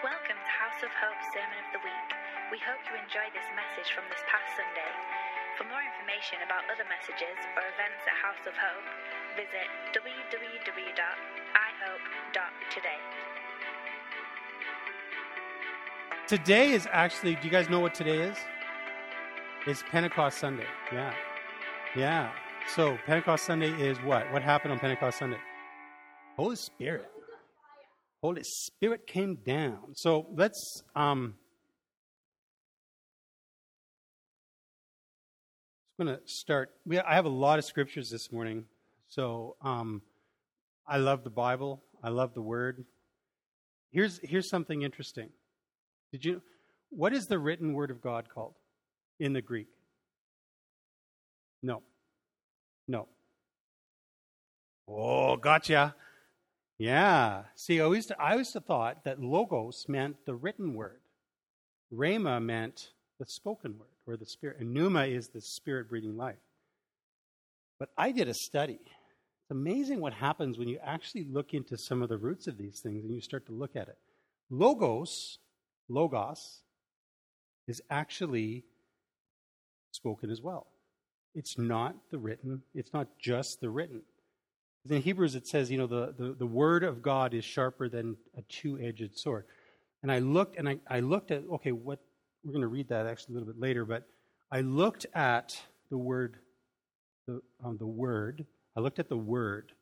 Welcome to House of Hope Sermon of the Week. We hope you enjoy this message from this past Sunday. For more information about other messages or events at House of Hope, visit www.ihope.today. Today is actually, do you guys know what today is? It's Pentecost Sunday. Yeah. Yeah. So, Pentecost Sunday is what? What happened on Pentecost Sunday? Holy Spirit. Holy Spirit came down. So, let's um I'm going to start. We, I have a lot of scriptures this morning. So, um I love the Bible. I love the word. Here's here's something interesting. Did you what is the written word of God called in the Greek? No. No. Oh, gotcha. Yeah. See, I always, I always thought that logos meant the written word. Rhema meant the spoken word or the spirit. And pneuma is the spirit breathing life. But I did a study. It's amazing what happens when you actually look into some of the roots of these things and you start to look at it. Logos, logos, is actually spoken as well. It's not the written, it's not just the written. In Hebrews, it says, you know, the, the, the word of God is sharper than a two edged sword. And I looked and I, I looked at, okay, what, we're going to read that actually a little bit later, but I looked at the word, the, um, the word, I looked at the word,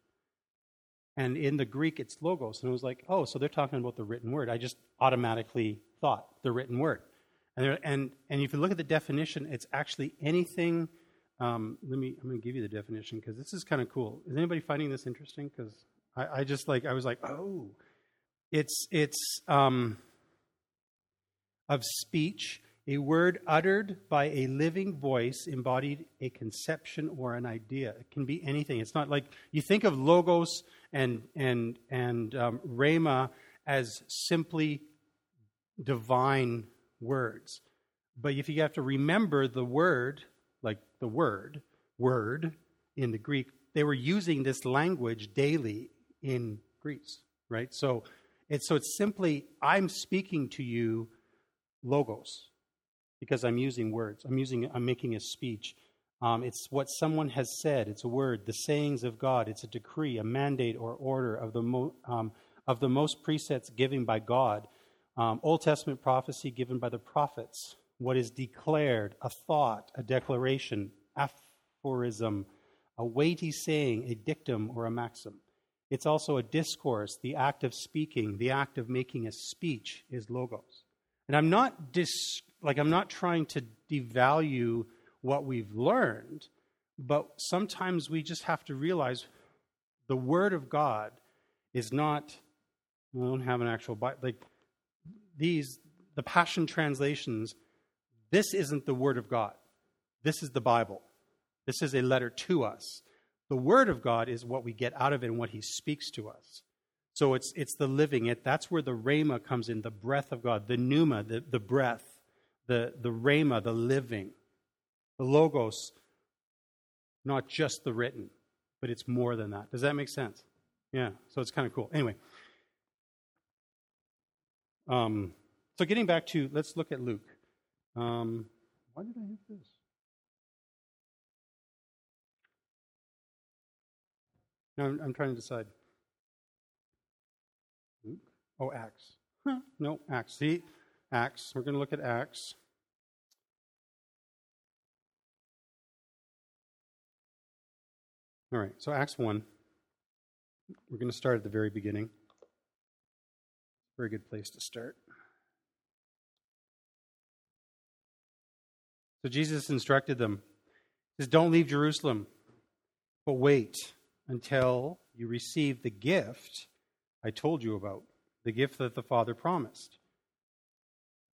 and in the Greek it's logos. And it was like, oh, so they're talking about the written word. I just automatically thought the written word. And, there, and, and if you look at the definition, it's actually anything um, let me. I'm going to give you the definition because this is kind of cool. Is anybody finding this interesting? Because I, I, just like. I was like, oh, it's it's um, of speech, a word uttered by a living voice, embodied a conception or an idea. It can be anything. It's not like you think of logos and and and um, rhema as simply divine words, but if you have to remember the word like the word, word in the Greek, they were using this language daily in Greece, right? So it's so it's simply I'm speaking to you logos because I'm using words. I'm using I'm making a speech. Um, it's what someone has said. It's a word, the sayings of God. It's a decree, a mandate, or order of the mo- um, of the most precepts given by God. Um, Old Testament prophecy given by the prophets what is declared, a thought, a declaration, aphorism, a weighty saying, a dictum, or a maxim. It's also a discourse, the act of speaking, the act of making a speech is logos. And I'm not dis, like I'm not trying to devalue what we've learned, but sometimes we just have to realize the word of God is not we don't have an actual Bible like these the passion translations this isn't the Word of God. This is the Bible. This is a letter to us. The Word of God is what we get out of it and what He speaks to us. So it's, it's the living. It, that's where the rhema comes in, the breath of God, the pneuma, the, the breath, the, the rhema, the living. The logos, not just the written, but it's more than that. Does that make sense? Yeah, so it's kind of cool. Anyway, um, so getting back to, let's look at Luke. Um, why did I have this? No, I'm, I'm trying to decide. Luke? Oh, Acts. Huh. No, Acts. See, Acts. We're going to look at Acts. All right, so Acts 1. We're going to start at the very beginning. Very good place to start. So Jesus instructed them. He says, Don't leave Jerusalem, but wait until you receive the gift I told you about, the gift that the Father promised.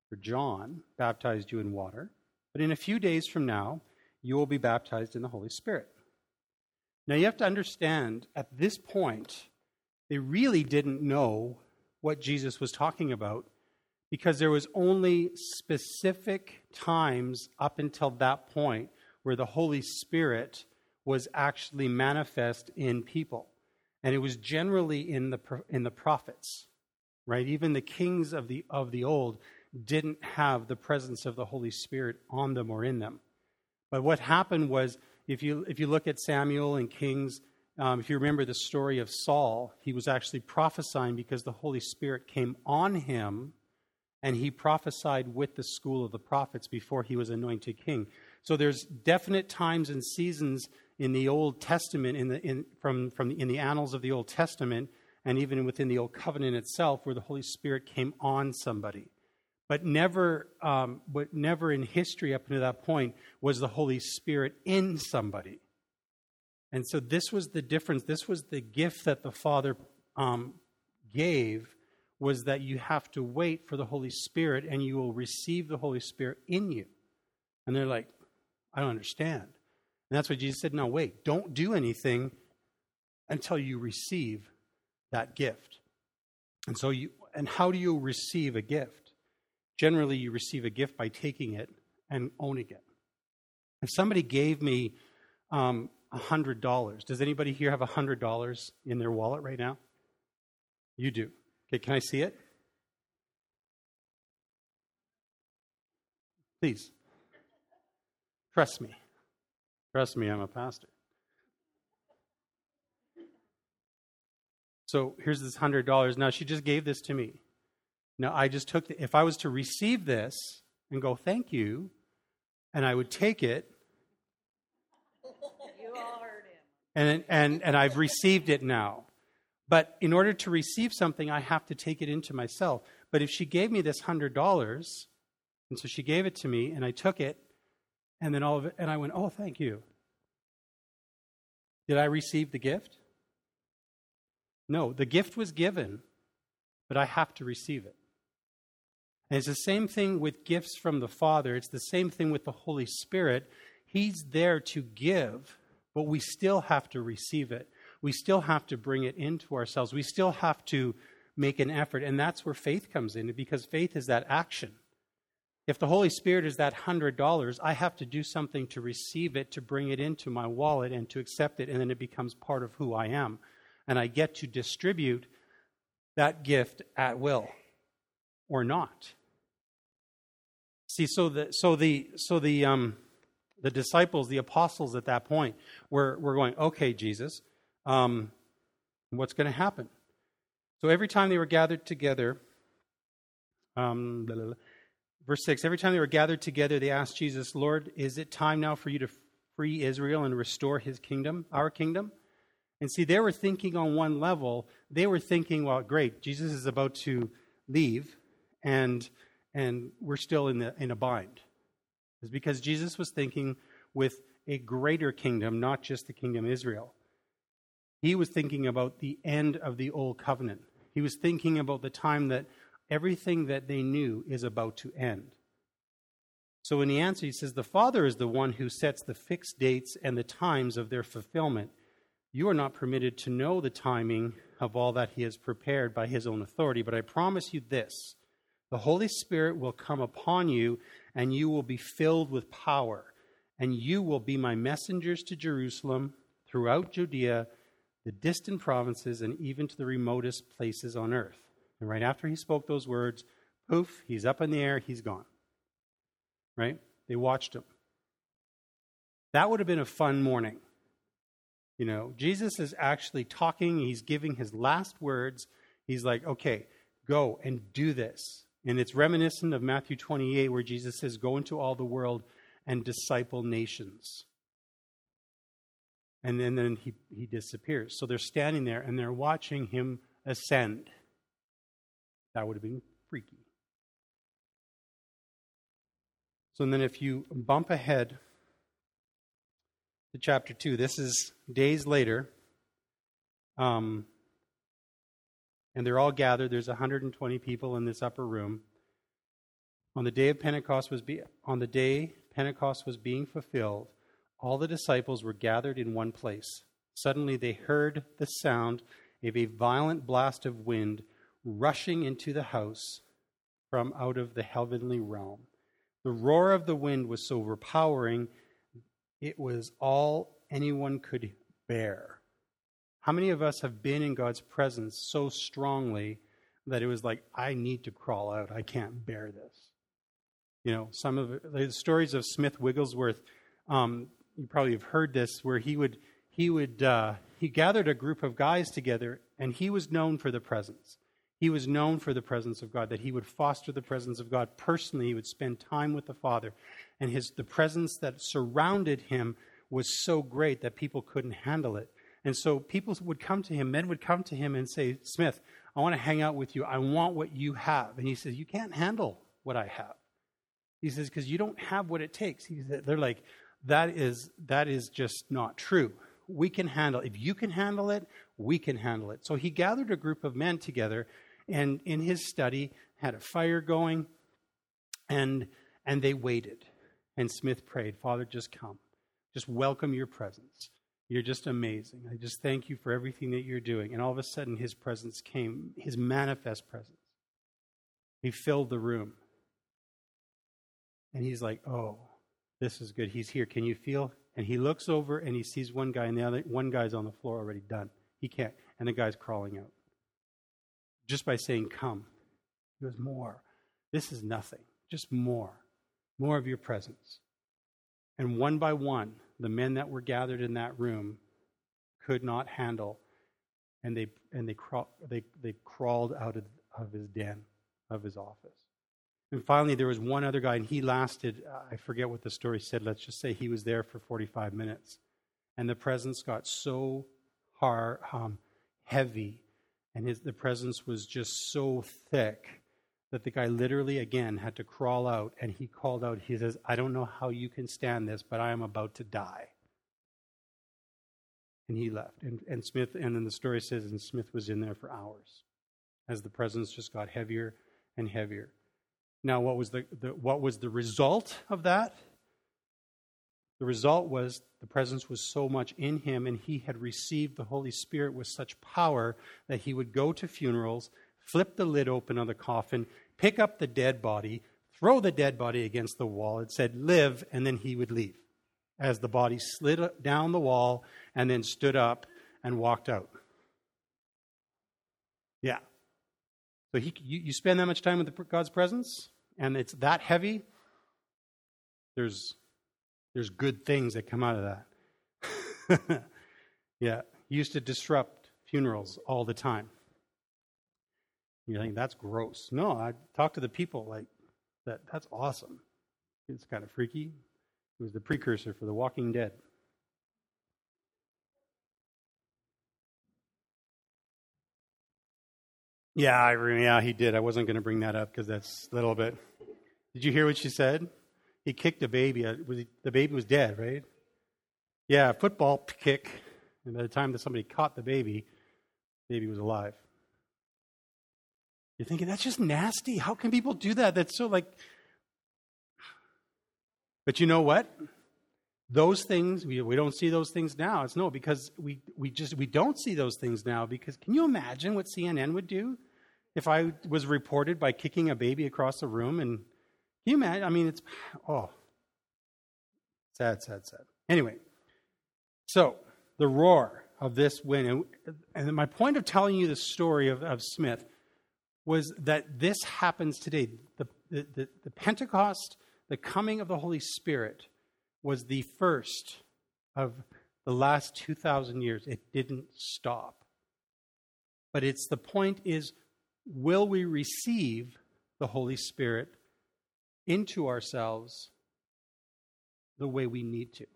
For John baptized you in water, but in a few days from now, you will be baptized in the Holy Spirit. Now you have to understand, at this point, they really didn't know what Jesus was talking about because there was only specific times up until that point where the Holy Spirit was actually manifest in people. And it was generally in the, in the prophets. right? Even the kings of the, of the old didn't have the presence of the Holy Spirit on them or in them. But what happened was, if you, if you look at Samuel and Kings, um, if you remember the story of Saul, he was actually prophesying because the Holy Spirit came on him and he prophesied with the school of the prophets before he was anointed king. So there's definite times and seasons in the Old Testament, in the, in, from, from in the annals of the Old Testament, and even within the Old Covenant itself, where the Holy Spirit came on somebody. But never, um, but never in history up to that point was the Holy Spirit in somebody. And so this was the difference. This was the gift that the Father um, gave was that you have to wait for the Holy Spirit and you will receive the Holy Spirit in you. And they're like, I don't understand. And that's what Jesus said, No, wait, don't do anything until you receive that gift. And so you and how do you receive a gift? Generally, you receive a gift by taking it and owning it. If somebody gave me um, $100. Does anybody here have $100 in their wallet right now? You do. Okay, can I see it? Please. Trust me. Trust me, I'm a pastor. So here's this $100. Now, she just gave this to me. Now, I just took, the, if I was to receive this and go, thank you, and I would take it You all heard him. and, and, and I've received it now. But in order to receive something, I have to take it into myself. But if she gave me this hundred dollars, and so she gave it to me, and I took it, and then all of it, and I went, "Oh, thank you." Did I receive the gift? No, the gift was given, but I have to receive it. And it's the same thing with gifts from the Father. It's the same thing with the Holy Spirit. He's there to give, but we still have to receive it. We still have to bring it into ourselves. We still have to make an effort. And that's where faith comes in because faith is that action. If the Holy Spirit is that $100, I have to do something to receive it, to bring it into my wallet, and to accept it, and then it becomes part of who I am. And I get to distribute that gift at will or not. See, so the, so the, so the, um, the disciples, the apostles at that point, were, were going, okay, Jesus, um, what's going to happen? So every time they were gathered together, um, blah, blah, blah, verse 6 every time they were gathered together, they asked Jesus, Lord, is it time now for you to free Israel and restore his kingdom, our kingdom? And see, they were thinking on one level, they were thinking, well, great, Jesus is about to leave, and, and we're still in, the, in a bind. Is because Jesus was thinking with a greater kingdom, not just the kingdom of Israel. He was thinking about the end of the old covenant. He was thinking about the time that everything that they knew is about to end. So in the answer, he says, The Father is the one who sets the fixed dates and the times of their fulfillment. You are not permitted to know the timing of all that he has prepared by his own authority, but I promise you this the Holy Spirit will come upon you, and you will be filled with power. And you will be my messengers to Jerusalem, throughout Judea, the distant provinces, and even to the remotest places on earth. And right after he spoke those words, poof, he's up in the air, he's gone. Right? They watched him. That would have been a fun morning. You know, Jesus is actually talking, he's giving his last words. He's like, okay, go and do this. And it's reminiscent of Matthew 28, where Jesus says, Go into all the world and disciple nations. And then, then he, he disappears. So they're standing there and they're watching him ascend. That would have been freaky. So then, if you bump ahead to chapter 2, this is days later. Um, and they're all gathered. There's 120 people in this upper room. On the day of Pentecost was be, on the day Pentecost was being fulfilled, all the disciples were gathered in one place. Suddenly they heard the sound of a violent blast of wind rushing into the house from out of the heavenly realm. The roar of the wind was so overpowering, it was all anyone could bear. How many of us have been in God's presence so strongly that it was like, I need to crawl out. I can't bear this. You know, some of the stories of Smith Wigglesworth, um, you probably have heard this, where he would, he would, uh, he gathered a group of guys together, and he was known for the presence. He was known for the presence of God, that he would foster the presence of God personally. He would spend time with the Father. And his, the presence that surrounded him was so great that people couldn't handle it. And so people would come to him, men would come to him and say, Smith, I want to hang out with you. I want what you have. And he says, You can't handle what I have. He says, Because you don't have what it takes. He said, They're like, that is, that is just not true. We can handle If you can handle it, we can handle it. So he gathered a group of men together and in his study had a fire going and and they waited. And Smith prayed, Father, just come. Just welcome your presence. You're just amazing. I just thank you for everything that you're doing. And all of a sudden, his presence came, his manifest presence. He filled the room. And he's like, oh, this is good. He's here. Can you feel? And he looks over and he sees one guy, and the other one guy's on the floor already done. He can't. And the guy's crawling out. Just by saying, come. He goes, more. This is nothing. Just more. More of your presence. And one by one, the men that were gathered in that room could not handle, and they and they craw- they they crawled out of, of his den, of his office. And finally, there was one other guy, and he lasted. Uh, I forget what the story said. Let's just say he was there for 45 minutes, and the presence got so hard, um, heavy, and his the presence was just so thick that the guy literally again had to crawl out and he called out he says i don't know how you can stand this but i am about to die and he left and, and smith and then the story says and smith was in there for hours as the presence just got heavier and heavier now what was the, the what was the result of that the result was the presence was so much in him and he had received the holy spirit with such power that he would go to funerals flip the lid open on the coffin pick up the dead body, throw the dead body against the wall. It said, live, and then he would leave. As the body slid down the wall and then stood up and walked out. Yeah. So he, you, you spend that much time with God's presence, and it's that heavy. There's, there's good things that come out of that. yeah. Used to disrupt funerals all the time. You think that's gross. No, I talk to the people like that. That's awesome. It's kind of freaky. It was the precursor for The Walking Dead. Yeah, I, yeah, he did. I wasn't going to bring that up because that's a little bit. Did you hear what she said? He kicked a baby. Uh, the baby was dead, right? Yeah, football kick. And by the time that somebody caught the baby, the baby was alive. You're thinking, that's just nasty. How can people do that? That's so like. But you know what? Those things, we, we don't see those things now. It's no, because we, we just we don't see those things now. Because can you imagine what CNN would do if I was reported by kicking a baby across the room? And you imagine? I mean, it's, oh, sad, sad, sad. Anyway, so the roar of this wind. And, and my point of telling you the story of, of Smith was that this happens today. The, the, the, Pentecost, the coming of the Holy Spirit, was the first of the last 2,000 years. It didn't stop. But it's the point is, will we receive the Holy Spirit into ourselves the way we need to?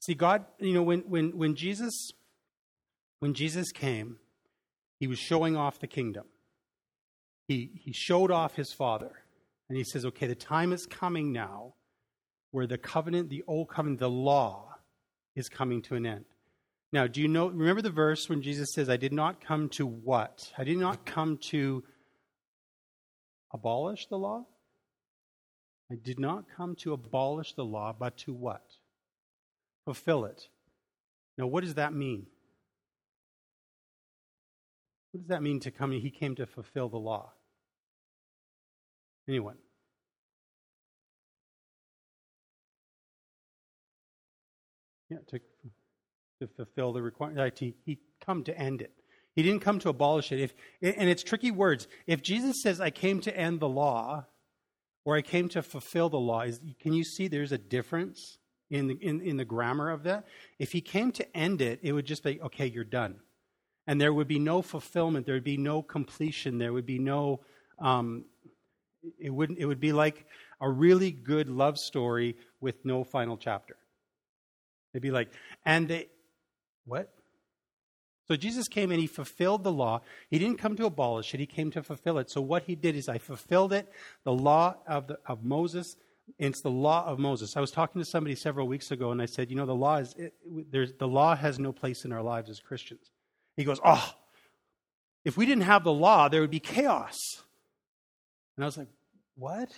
See, God, you know, when, when, when Jesus when Jesus came, he was showing off the kingdom he, he showed off his father. And he says, okay, the time is coming now where the covenant, the old covenant, the law is coming to an end. Now, do you know, remember the verse when Jesus says, I did not come to what? I did not come to abolish the law? I did not come to abolish the law, but to what? Fulfill it. Now, what does that mean? What does that mean to come? He came to fulfill the law. Anyone? Yeah, to, to fulfill the requirement. He, he come to end it. He didn't come to abolish it. If, and it's tricky words. If Jesus says, I came to end the law, or I came to fulfill the law, is, can you see there's a difference in the, in, in the grammar of that? If he came to end it, it would just be, okay, you're done. And there would be no fulfillment, there would be no completion, there would be no, um, it, wouldn't, it would be like a really good love story with no final chapter. It'd be like, and they, what? So Jesus came and he fulfilled the law. He didn't come to abolish it, he came to fulfill it. So what he did is I fulfilled it, the law of, the, of Moses. It's the law of Moses. I was talking to somebody several weeks ago and I said, you know, the law is it, there's, the law has no place in our lives as Christians. He goes, oh, if we didn't have the law, there would be chaos. And I was like, what?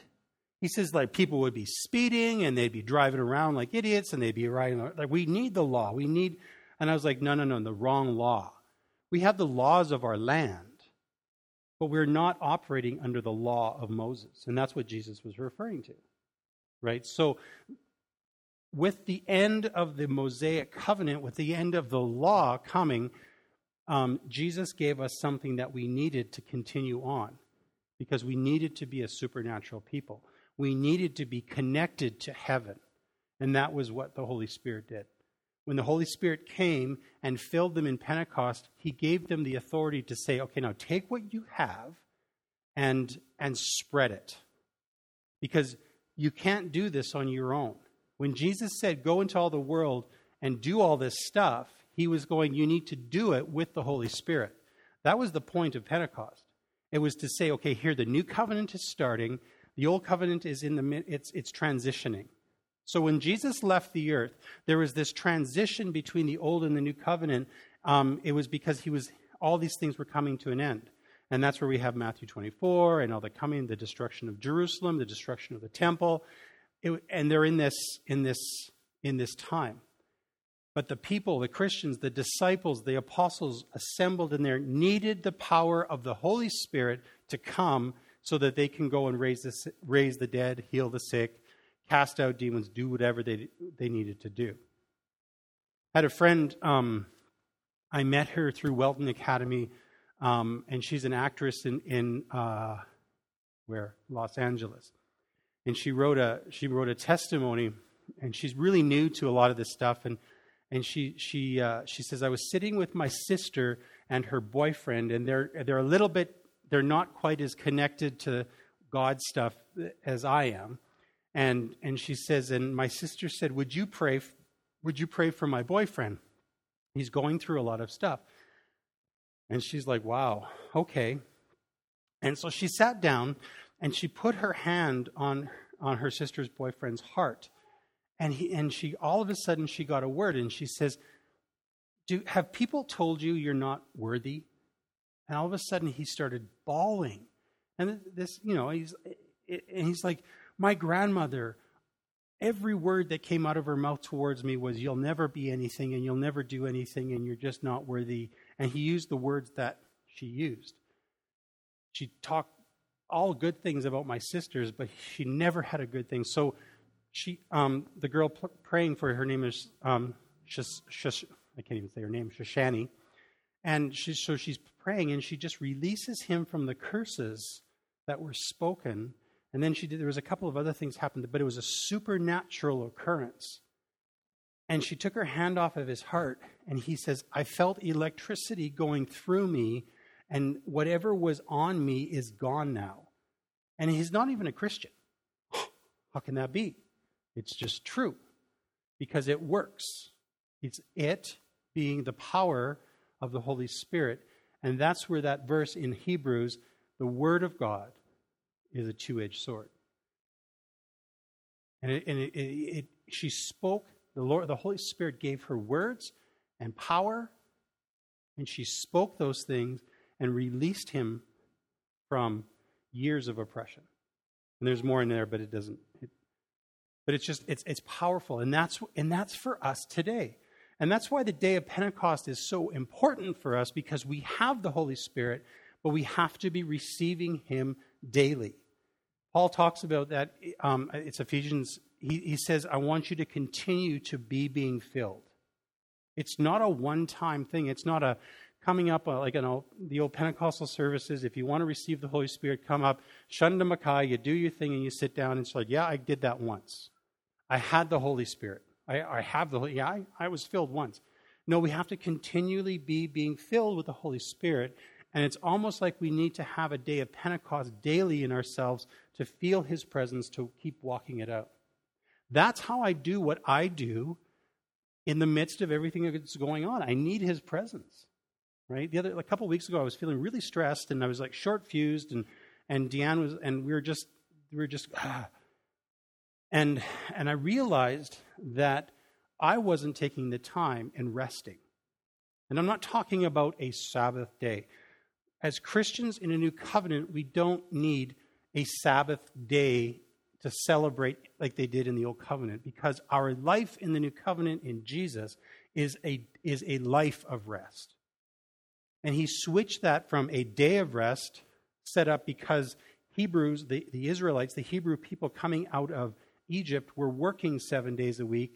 He says like people would be speeding and they'd be driving around like idiots and they'd be riding like we need the law. We need and I was like, no, no, no, the wrong law. We have the laws of our land, but we're not operating under the law of Moses. And that's what Jesus was referring to. Right? So, with the end of the Mosaic covenant, with the end of the law coming, um, Jesus gave us something that we needed to continue on because we needed to be a supernatural people. We needed to be connected to heaven. And that was what the Holy Spirit did when the Holy Spirit came and filled them in Pentecost, he gave them the authority to say, okay, now take what you have and, and spread it. Because you can't do this on your own. When Jesus said, go into all the world and do all this stuff, he was going, you need to do it with the Holy Spirit. That was the point of Pentecost. It was to say, okay, here the new covenant is starting. The old covenant is in the it's it's transitioning. So when Jesus left the earth, there was this transition between the old and the new covenant. Um, it was because he was all these things were coming to an end. And that's where we have Matthew 24 and all the coming, the destruction of Jerusalem, the destruction of the temple. It, and they're in this, in, this, in this time. But the people, the Christians, the disciples, the apostles assembled in there needed the power of the Holy Spirit to come so that they can go and raise the, raise the dead, heal the sick, cast out demons, do whatever they, they needed to do. I had a friend, um, I met her through Welton Academy, um, and she's an actress in, in uh, where? Los Angeles. And she wrote a, she wrote a testimony, and she's really new to a lot of this stuff. And, and she, she, uh, she says, I was sitting with my sister and her boyfriend, and they're, they're a little bit, they're not quite as connected to God stuff as I am. And, and she says, and my sister said, would you pray, would you pray for my boyfriend? He's going through a lot of stuff. And she's like, wow, okay. And so she sat down and she put her hand on, on her sister's boyfriend's heart. And, he, and she, all of a sudden, she got a word and she says, Do, Have people told you you're not worthy? And all of a sudden, he started bawling. And this, you know, he's, and he's like, my grandmother, every word that came out of her mouth towards me was, You'll never be anything and you'll never do anything and you're just not worthy. And he used the words that she used. She talked all good things about my sisters, but she never had a good thing. So she, um, the girl praying for her name is, um, Shish, Shish, I can't even say her name, Shoshani. And she, so she's praying and she just releases him from the curses that were spoken and then she did, there was a couple of other things happened, but it was a supernatural occurrence. And she took her hand off of his heart, and he says, I felt electricity going through me, and whatever was on me is gone now. And he's not even a Christian. How can that be? It's just true because it works. It's it being the power of the Holy Spirit. And that's where that verse in Hebrews, the Word of God, is a two edged sword. And, it, and it, it, she spoke, the, Lord, the Holy Spirit gave her words and power, and she spoke those things and released him from years of oppression. And there's more in there, but it doesn't. It, but it's just it's it's powerful, and that's and that's for us today. And that's why the day of Pentecost is so important for us because we have the Holy Spirit, but we have to be receiving Him daily. Paul talks about that. Um, it's Ephesians. He, he says, I want you to continue to be being filled. It's not a one time thing. It's not a coming up uh, like you know the old Pentecostal services. If you want to receive the Holy Spirit, come up, shun shunda makai, you do your thing, and you sit down. And it's like, yeah, I did that once. I had the Holy Spirit. I, I have the. Yeah, I, I was filled once. No, we have to continually be being filled with the Holy Spirit. And it's almost like we need to have a day of Pentecost daily in ourselves to feel His presence, to keep walking it out. That's how I do what I do in the midst of everything that's going on. I need His presence right? The other, a couple weeks ago, I was feeling really stressed and I was like short fused, and and Deanne was, and we were just, we were just, ah. And and I realized that I wasn't taking the time and resting. And I'm not talking about a Sabbath day. As Christians in a new covenant, we don't need a Sabbath day to celebrate like they did in the old covenant because our life in the new covenant in Jesus is a, is a life of rest. And he switched that from a day of rest set up because Hebrews, the, the Israelites, the Hebrew people coming out of Egypt, were working seven days a week,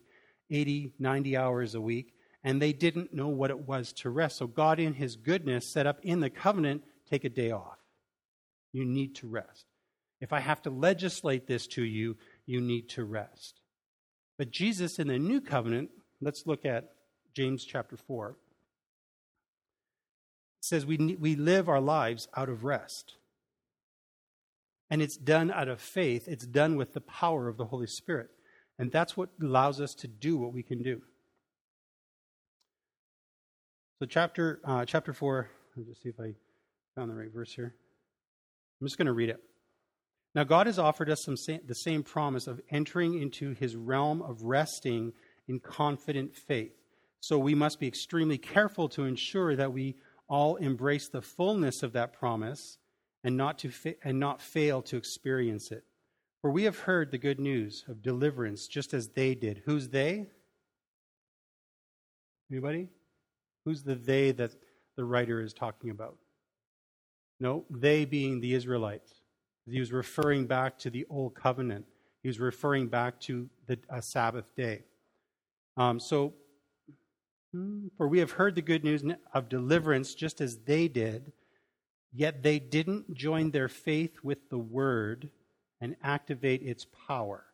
80, 90 hours a week, and they didn't know what it was to rest. So God, in his goodness, set up in the covenant take a day off. You need to rest. If I have to legislate this to you, you need to rest. But Jesus in the new covenant, let's look at James chapter 4 says we, we live our lives out of rest. And it's done out of faith, it's done with the power of the Holy Spirit. And that's what allows us to do what we can do. So, chapter, uh, chapter 4, let me just see if I found the right verse here. I'm just going to read it. Now, God has offered us some, the same promise of entering into his realm of resting in confident faith. So, we must be extremely careful to ensure that we all embrace the fullness of that promise and not, to fa- and not fail to experience it. For we have heard the good news of deliverance just as they did. Who's they? Anybody? Who's the they that the writer is talking about? No, they being the Israelites. He was referring back to the old covenant. He was referring back to the, a Sabbath day. Um, so for we have heard the good news of deliverance just as they did, yet they didn't join their faith with the word and activate its power.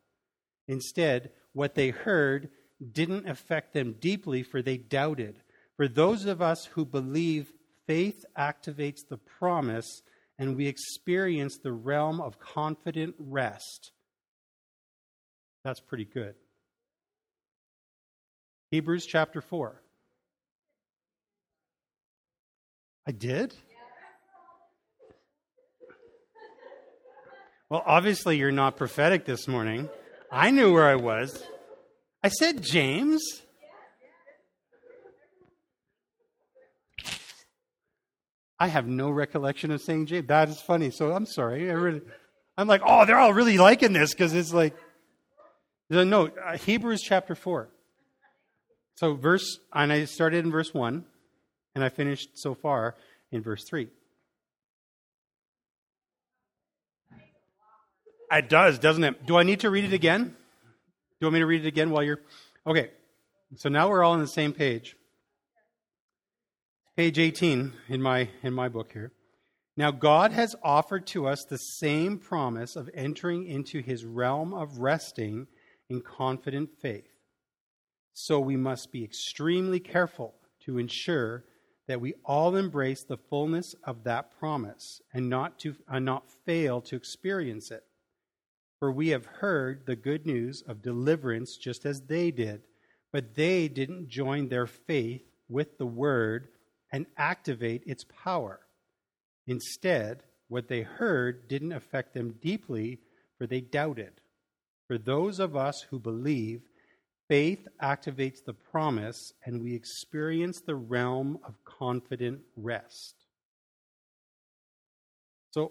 Instead, what they heard didn't affect them deeply, for they doubted. For those of us who believe, faith activates the promise, and we experience the realm of confident rest. That's pretty good. Hebrews chapter 4. I did? Well, obviously, you're not prophetic this morning. I knew where I was. I said James. I have no recollection of saying James. That is funny. So I'm sorry. I really, I'm like, oh, they're all really liking this because it's like, no, uh, Hebrews chapter 4. So, verse, and I started in verse 1. And I finished so far in verse 3. It does, doesn't it? Do I need to read it again? Do you want me to read it again while you're. Okay, so now we're all on the same page. Page 18 in my, in my book here. Now, God has offered to us the same promise of entering into his realm of resting in confident faith. So we must be extremely careful to ensure that we all embrace the fullness of that promise and not to and not fail to experience it. For we have heard the good news of deliverance just as they did, but they didn't join their faith with the word and activate its power. Instead, what they heard didn't affect them deeply, for they doubted. For those of us who believe, Faith activates the promise, and we experience the realm of confident rest. So,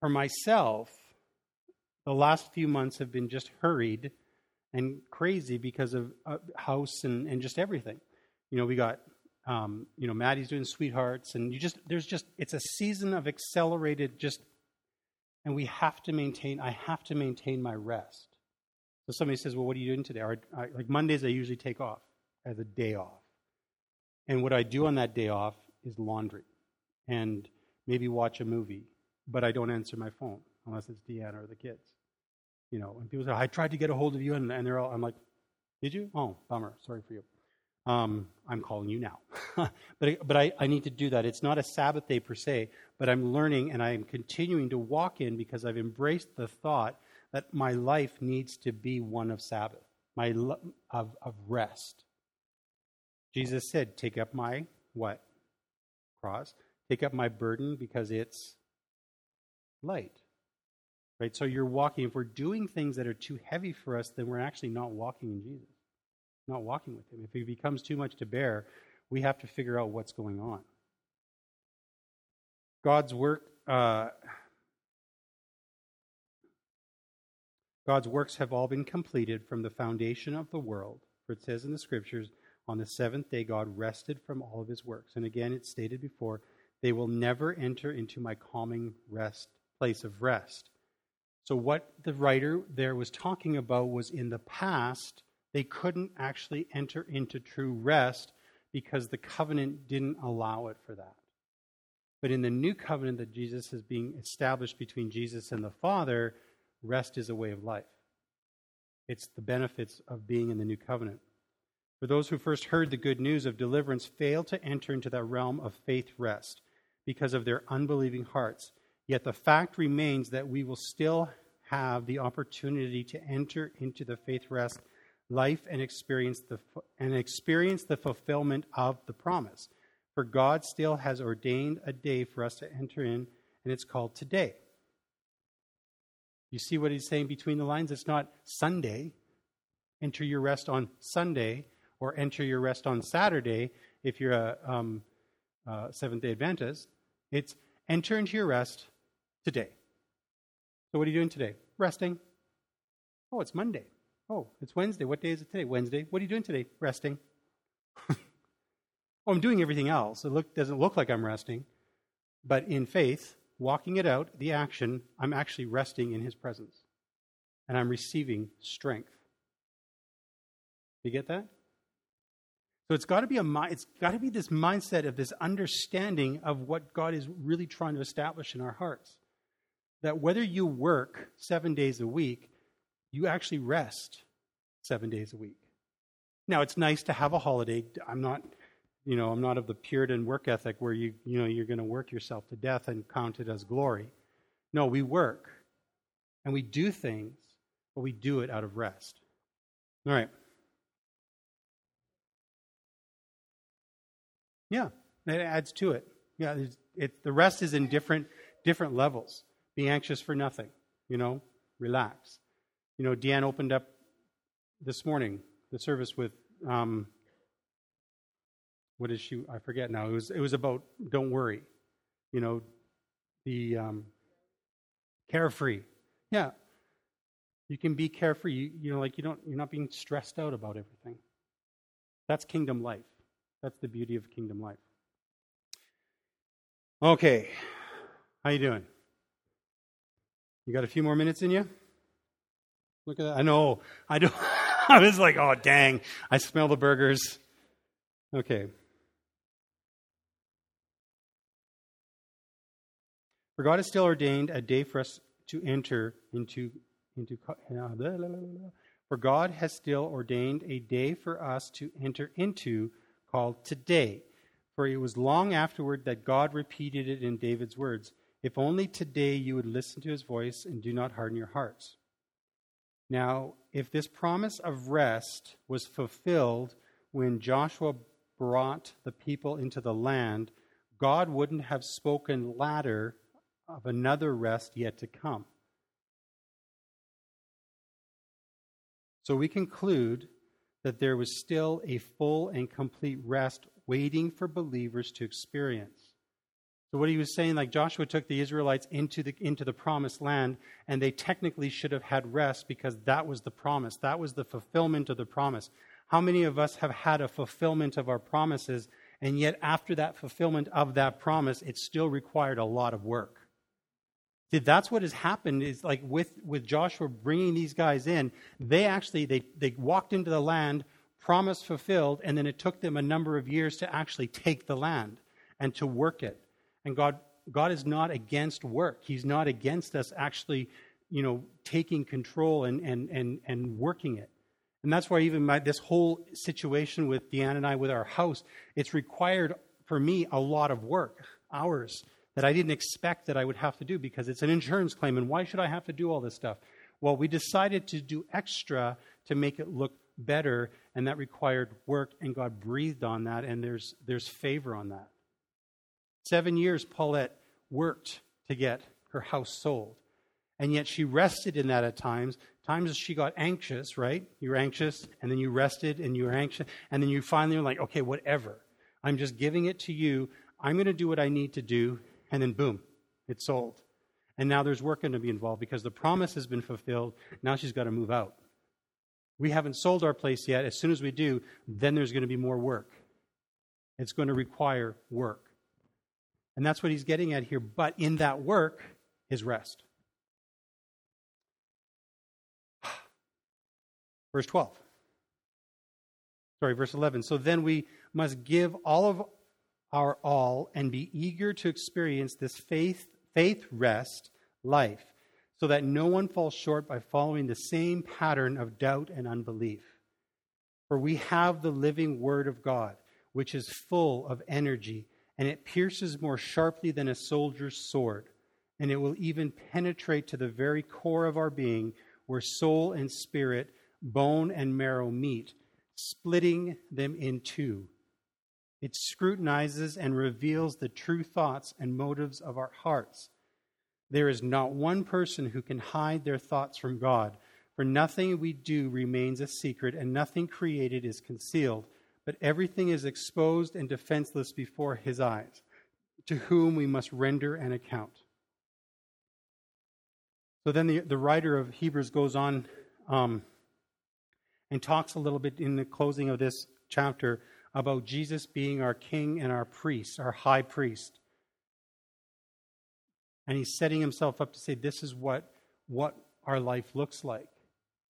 for myself, the last few months have been just hurried and crazy because of uh, house and, and just everything. You know, we got, um, you know, Maddie's doing sweethearts, and you just, there's just, it's a season of accelerated just, and we have to maintain, I have to maintain my rest. So somebody says, Well, what are you doing today? Or, I, like Mondays, I usually take off as a day off. And what I do on that day off is laundry and maybe watch a movie, but I don't answer my phone unless it's Deanna or the kids. You know, and people say, I tried to get a hold of you, and, and they're all, I'm like, did you? Oh, bummer. Sorry for you. Um, I'm calling you now. but but I, I need to do that. It's not a Sabbath day per se, but I'm learning and I'm continuing to walk in because I've embraced the thought that my life needs to be one of Sabbath, my of, of rest. Jesus said, Take up my what? Cross. Take up my burden because it's light. Right? So you're walking. If we're doing things that are too heavy for us, then we're actually not walking in Jesus not walking with Him. If He becomes too much to bear, we have to figure out what's going on. God's work. Uh, God's works have all been completed from the foundation of the world. For it says in the scriptures, on the seventh day God rested from all of his works. And again, it's stated before, they will never enter into my calming rest place of rest. So what the writer there was talking about was in the past, they couldn't actually enter into true rest because the covenant didn't allow it for that. But in the new covenant that Jesus is being established between Jesus and the Father, rest is a way of life. It's the benefits of being in the new covenant. For those who first heard the good news of deliverance failed to enter into that realm of faith rest because of their unbelieving hearts. Yet the fact remains that we will still have the opportunity to enter into the faith rest life and experience the and experience the fulfillment of the promise. For God still has ordained a day for us to enter in, and it's called today. You see what he's saying between the lines? It's not Sunday. Enter your rest on Sunday, or enter your rest on Saturday if you're a um, uh, Seventh day Adventist. It's enter into your rest today. So, what are you doing today? Resting. Oh, it's Monday. Oh, it's Wednesday. What day is it today? Wednesday. What are you doing today? Resting. oh, I'm doing everything else. It look, doesn't look like I'm resting. But in faith, walking it out, the action, I'm actually resting in His presence. And I'm receiving strength. You get that? So it's got to be a it's got to be this mindset of this understanding of what God is really trying to establish in our hearts. That whether you work 7 days a week, you actually rest seven days a week. Now, it's nice to have a holiday. I'm not, you know, I'm not of the Puritan work ethic where you, you know, you're going to work yourself to death and count it as glory. No, we work and we do things, but we do it out of rest. All right. Yeah, it adds to it. Yeah, it, the rest is in different different levels. Be anxious for nothing. You know, relax. You know, Deanne opened up this morning the service with um, what is she? I forget now. It was it was about don't worry. You know, the um, carefree. Yeah, you can be carefree. You, you know, like you don't you're not being stressed out about everything. That's kingdom life. That's the beauty of kingdom life. Okay, how you doing? You got a few more minutes in you? Look at that. I know. I do. I was like, oh, dang. I smell the burgers. Okay. For God has still ordained a day for us to enter into into uh, blah, for God has still ordained a day for us to enter into called today. For it was long afterward that God repeated it in David's words If only today you would listen to his voice and do not harden your hearts. Now, if this promise of rest was fulfilled when Joshua brought the people into the land, God wouldn't have spoken latter of another rest yet to come. So we conclude that there was still a full and complete rest waiting for believers to experience. So what he was saying, like Joshua took the Israelites into the into the promised land, and they technically should have had rest because that was the promise. That was the fulfillment of the promise. How many of us have had a fulfillment of our promises, and yet after that fulfillment of that promise, it still required a lot of work? See, that's what has happened is like with, with Joshua bringing these guys in, they actually, they, they walked into the land, promise fulfilled, and then it took them a number of years to actually take the land. and to work it. And God, God is not against work. He's not against us actually, you know, taking control and, and, and, and working it. And that's why even my, this whole situation with Deanne and I with our house, it's required for me a lot of work, hours that I didn't expect that I would have to do because it's an insurance claim. And why should I have to do all this stuff? Well, we decided to do extra to make it look better, and that required work, and God breathed on that, and there's, there's favor on that. Seven years, Paulette worked to get her house sold. And yet she rested in that at times. Times she got anxious, right? You were anxious, and then you rested, and you were anxious, and then you finally were like, okay, whatever. I'm just giving it to you. I'm going to do what I need to do, and then boom, it's sold. And now there's work going to be involved because the promise has been fulfilled. Now she's got to move out. We haven't sold our place yet. As soon as we do, then there's going to be more work. It's going to require work. And that's what he's getting at here. But in that work is rest. Verse 12. Sorry, verse 11. So then we must give all of our all and be eager to experience this faith, faith rest life so that no one falls short by following the same pattern of doubt and unbelief. For we have the living Word of God, which is full of energy, and it pierces more sharply than a soldier's sword, and it will even penetrate to the very core of our being, where soul and spirit, bone and marrow meet, splitting them in two. It scrutinizes and reveals the true thoughts and motives of our hearts. There is not one person who can hide their thoughts from God, for nothing we do remains a secret, and nothing created is concealed, but everything is exposed and defenseless before his eyes, to whom we must render an account. So then the, the writer of Hebrews goes on um, and talks a little bit in the closing of this chapter about Jesus being our king and our priest, our high priest. And he's setting himself up to say, this is what, what our life looks like.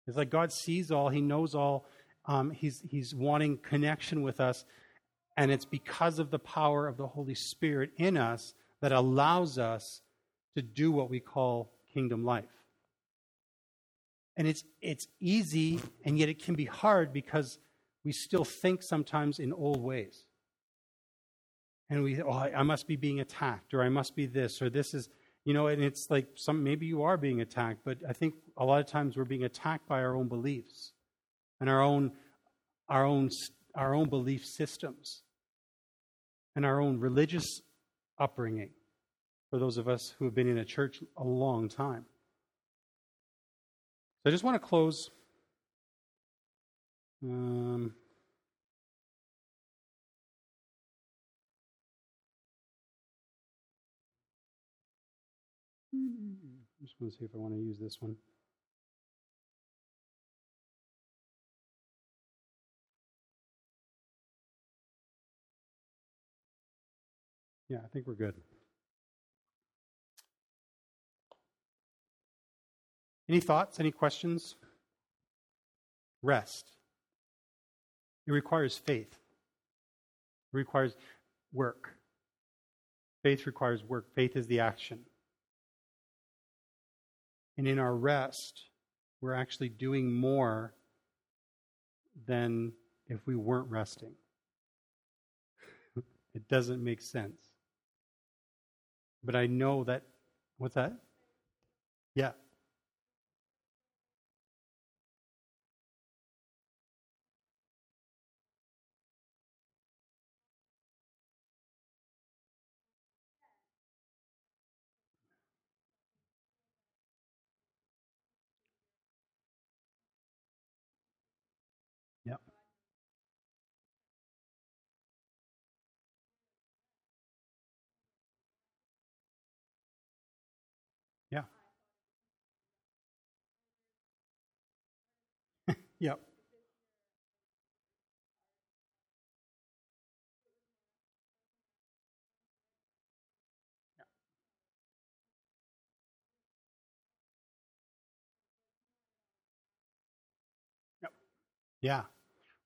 It's like God sees all, he knows all, um, he's, he's wanting connection with us. And it's because of the power of the Holy Spirit in us that allows us to do what we call kingdom life. And it's, it's easy, and yet it can be hard because we still think sometimes in old ways. And we, oh, I must be being attacked, or I must be this, or this is, you know, and it's like some maybe you are being attacked, but I think a lot of times we're being attacked by our own beliefs and our own our own our own belief systems and our own religious upbringing for those of us who have been in a church a long time. So I just want to close um, I just want to see if I want to use this one. Yeah, I think we're good. Any thoughts? Any questions? Rest. It requires faith. It requires work. Faith requires work. Faith is the action. And in our rest, we're actually doing more than if we weren't resting. it doesn't make sense. But I know that, what's that? Yeah. Yep. Yep. Yeah.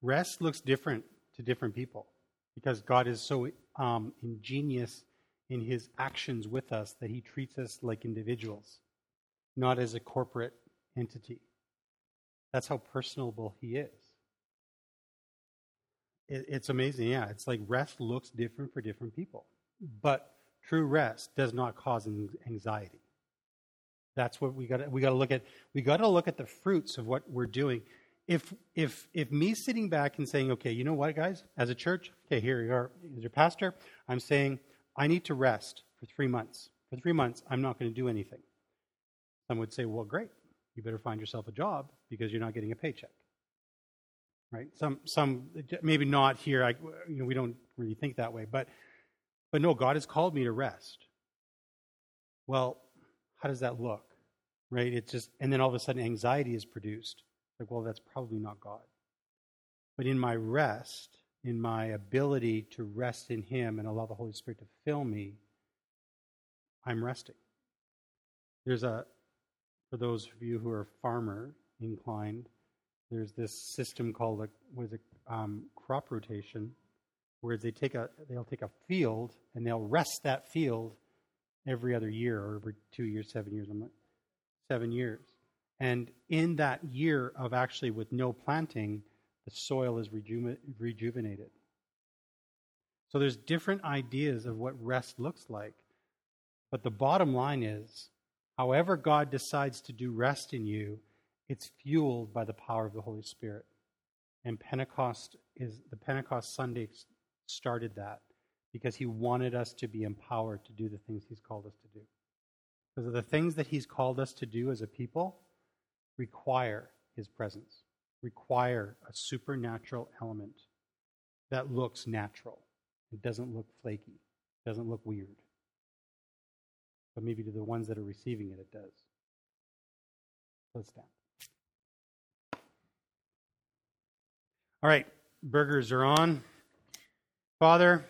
Rest looks different to different people because God is so um, ingenious in his actions with us that he treats us like individuals, not as a corporate entity. That's how personable he is. It, it's amazing. Yeah, it's like rest looks different for different people. But true rest does not cause anxiety. That's what we got. We got to look at. We got to look at the fruits of what we're doing. If if if me sitting back and saying, okay, you know what, guys, as a church, okay, here you are, as your pastor, I'm saying I need to rest for three months. For three months, I'm not going to do anything. Some would say, well, great, you better find yourself a job because you're not getting a paycheck. Right? Some some maybe not here. I, you know, we don't really think that way, but but no, God has called me to rest. Well, how does that look? Right? It's just, and then all of a sudden anxiety is produced. Like, well, that's probably not God. But in my rest, in my ability to rest in Him and allow the Holy Spirit to fill me, I'm resting. There's a, for those of you who are farmer inclined, there's this system called a, is it, um, crop rotation, where they take a, they'll take a field and they'll rest that field every other year or every two years, seven years, I'm not, seven years. And in that year of actually with no planting, the soil is reju- rejuvenated. So there's different ideas of what rest looks like. But the bottom line is, however God decides to do rest in you, it's fueled by the power of the Holy Spirit. And Pentecost is the Pentecost Sunday started that because he wanted us to be empowered to do the things he's called us to do. Because the things that he's called us to do as a people require his presence, require a supernatural element that looks natural. It doesn't look flaky, it doesn't look weird. But maybe to the ones that are receiving it, it does. Let's stand. All right, burgers are on. Father,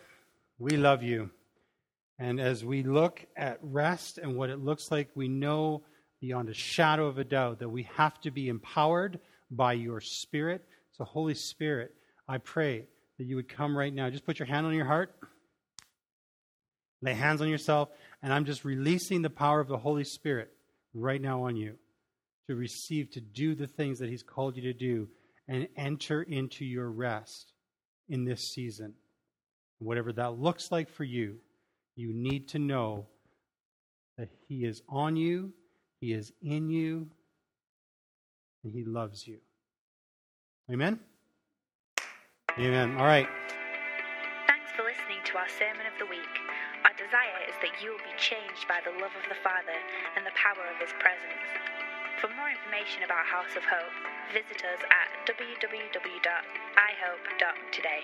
we love you. And as we look at rest and what it looks like, we know beyond a shadow of a doubt that we have to be empowered by your Spirit. So, Holy Spirit, I pray that you would come right now. Just put your hand on your heart, lay hands on yourself, and I'm just releasing the power of the Holy Spirit right now on you to receive, to do the things that He's called you to do, and enter into your rest in this season. Whatever that looks like for you, you need to know that He is on you, He is in you, and He loves you. Amen? Amen. All right. Thanks for listening to our Sermon you will be changed by the love of the Father and the power of His presence. For more information about House of Hope, visit us at www.ihope.today.